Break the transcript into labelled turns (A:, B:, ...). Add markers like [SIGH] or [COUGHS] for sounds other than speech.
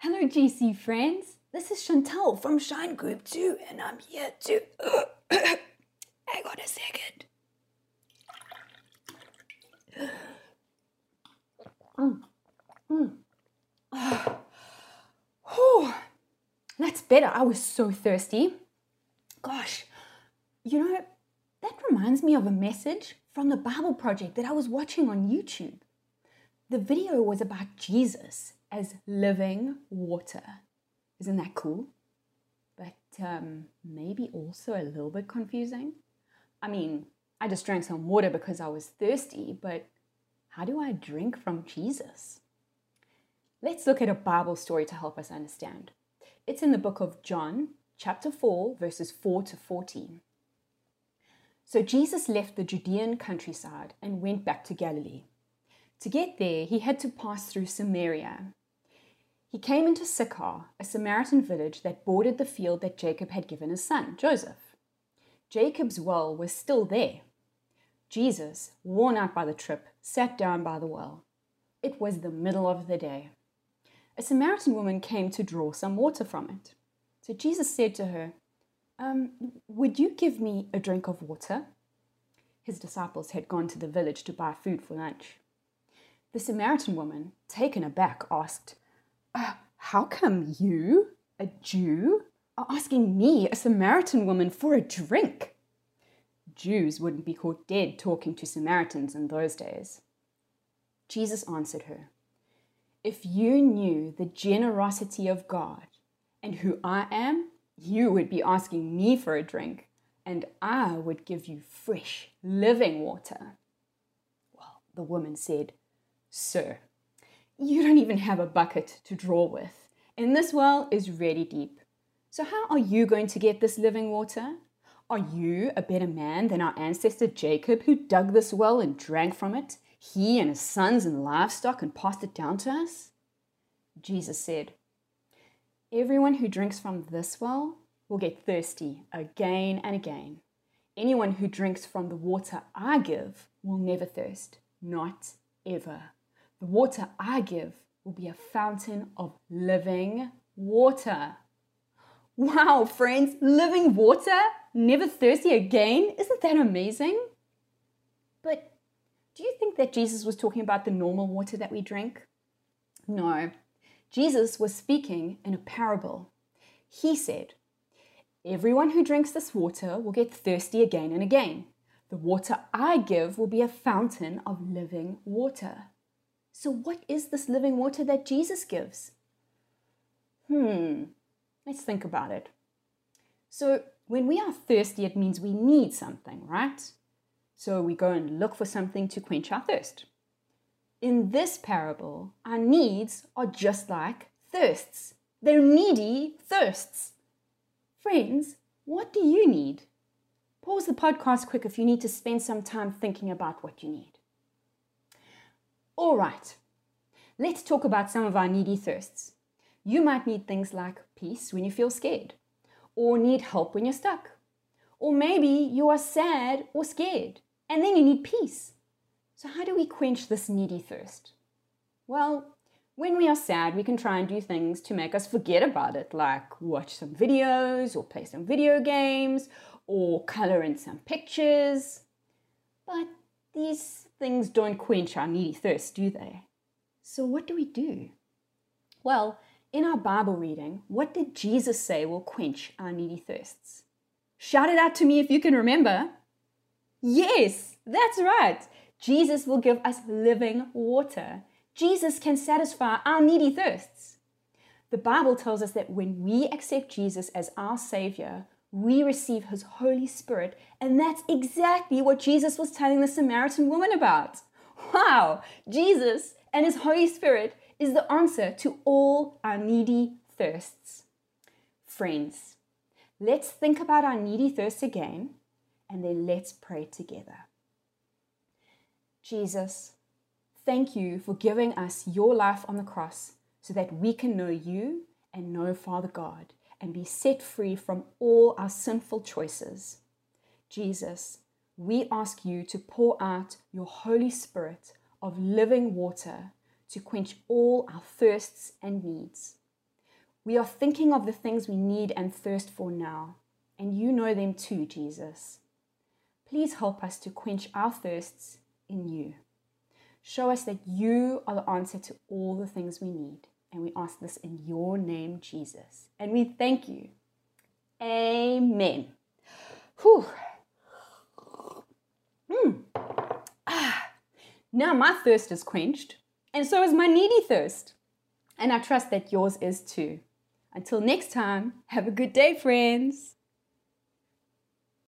A: Hello, GC friends. This is Chantal from Shine Group 2, and I'm here to. [COUGHS] Hang on a second. Mm. Mm. [SIGHS] Whew. That's better. I was so thirsty. Gosh, you know, that reminds me of a message from the Bible Project that I was watching on YouTube. The video was about Jesus as living water. Isn't that cool? But um, maybe also a little bit confusing. I mean, I just drank some water because I was thirsty, but how do I drink from Jesus? Let's look at a Bible story to help us understand. It's in the book of John, chapter 4, verses 4 to 14. So Jesus left the Judean countryside and went back to Galilee. To get there, he had to pass through Samaria. He came into Sychar, a Samaritan village that bordered the field that Jacob had given his son, Joseph. Jacob's well was still there. Jesus, worn out by the trip, sat down by the well. It was the middle of the day. A Samaritan woman came to draw some water from it. So Jesus said to her, um, Would you give me a drink of water? His disciples had gone to the village to buy food for lunch. The Samaritan woman, taken aback, asked, uh, How come you, a Jew, are asking me, a Samaritan woman, for a drink? Jews wouldn't be caught dead talking to Samaritans in those days. Jesus answered her, If you knew the generosity of God and who I am, you would be asking me for a drink, and I would give you fresh, living water. Well, the woman said, Sir, you don't even have a bucket to draw with, and this well is really deep. So, how are you going to get this living water? Are you a better man than our ancestor Jacob, who dug this well and drank from it, he and his sons and livestock, and passed it down to us? Jesus said, Everyone who drinks from this well will get thirsty again and again. Anyone who drinks from the water I give will never thirst, not ever. The water I give will be a fountain of living water. Wow, friends, living water, never thirsty again. Isn't that amazing? But do you think that Jesus was talking about the normal water that we drink? No. Jesus was speaking in a parable. He said, Everyone who drinks this water will get thirsty again and again. The water I give will be a fountain of living water. So, what is this living water that Jesus gives? Hmm, let's think about it. So, when we are thirsty, it means we need something, right? So, we go and look for something to quench our thirst. In this parable, our needs are just like thirsts. They're needy thirsts. Friends, what do you need? Pause the podcast quick if you need to spend some time thinking about what you need. All right, let's talk about some of our needy thirsts. You might need things like peace when you feel scared, or need help when you're stuck. Or maybe you are sad or scared, and then you need peace. So, how do we quench this needy thirst? Well, when we are sad, we can try and do things to make us forget about it, like watch some videos, or play some video games, or color in some pictures. But these things don't quench our needy thirst, do they? So, what do we do? Well, in our Bible reading, what did Jesus say will quench our needy thirsts? Shout it out to me if you can remember. Yes, that's right. Jesus will give us living water. Jesus can satisfy our needy thirsts. The Bible tells us that when we accept Jesus as our Savior, we receive His Holy Spirit, and that's exactly what Jesus was telling the Samaritan woman about. Wow, Jesus and His Holy Spirit is the answer to all our needy thirsts. Friends, let's think about our needy thirsts again, and then let's pray together. Jesus, thank you for giving us your life on the cross so that we can know you and know Father God and be set free from all our sinful choices. Jesus, we ask you to pour out your Holy Spirit of living water to quench all our thirsts and needs. We are thinking of the things we need and thirst for now, and you know them too, Jesus. Please help us to quench our thirsts in you. Show us that you are the answer to all the things we need. And we ask this in your name, Jesus. And we thank you. Amen. Whew. Mm. Ah. Now my thirst is quenched, and so is my needy thirst. And I trust that yours is too. Until next time, have a good day, friends.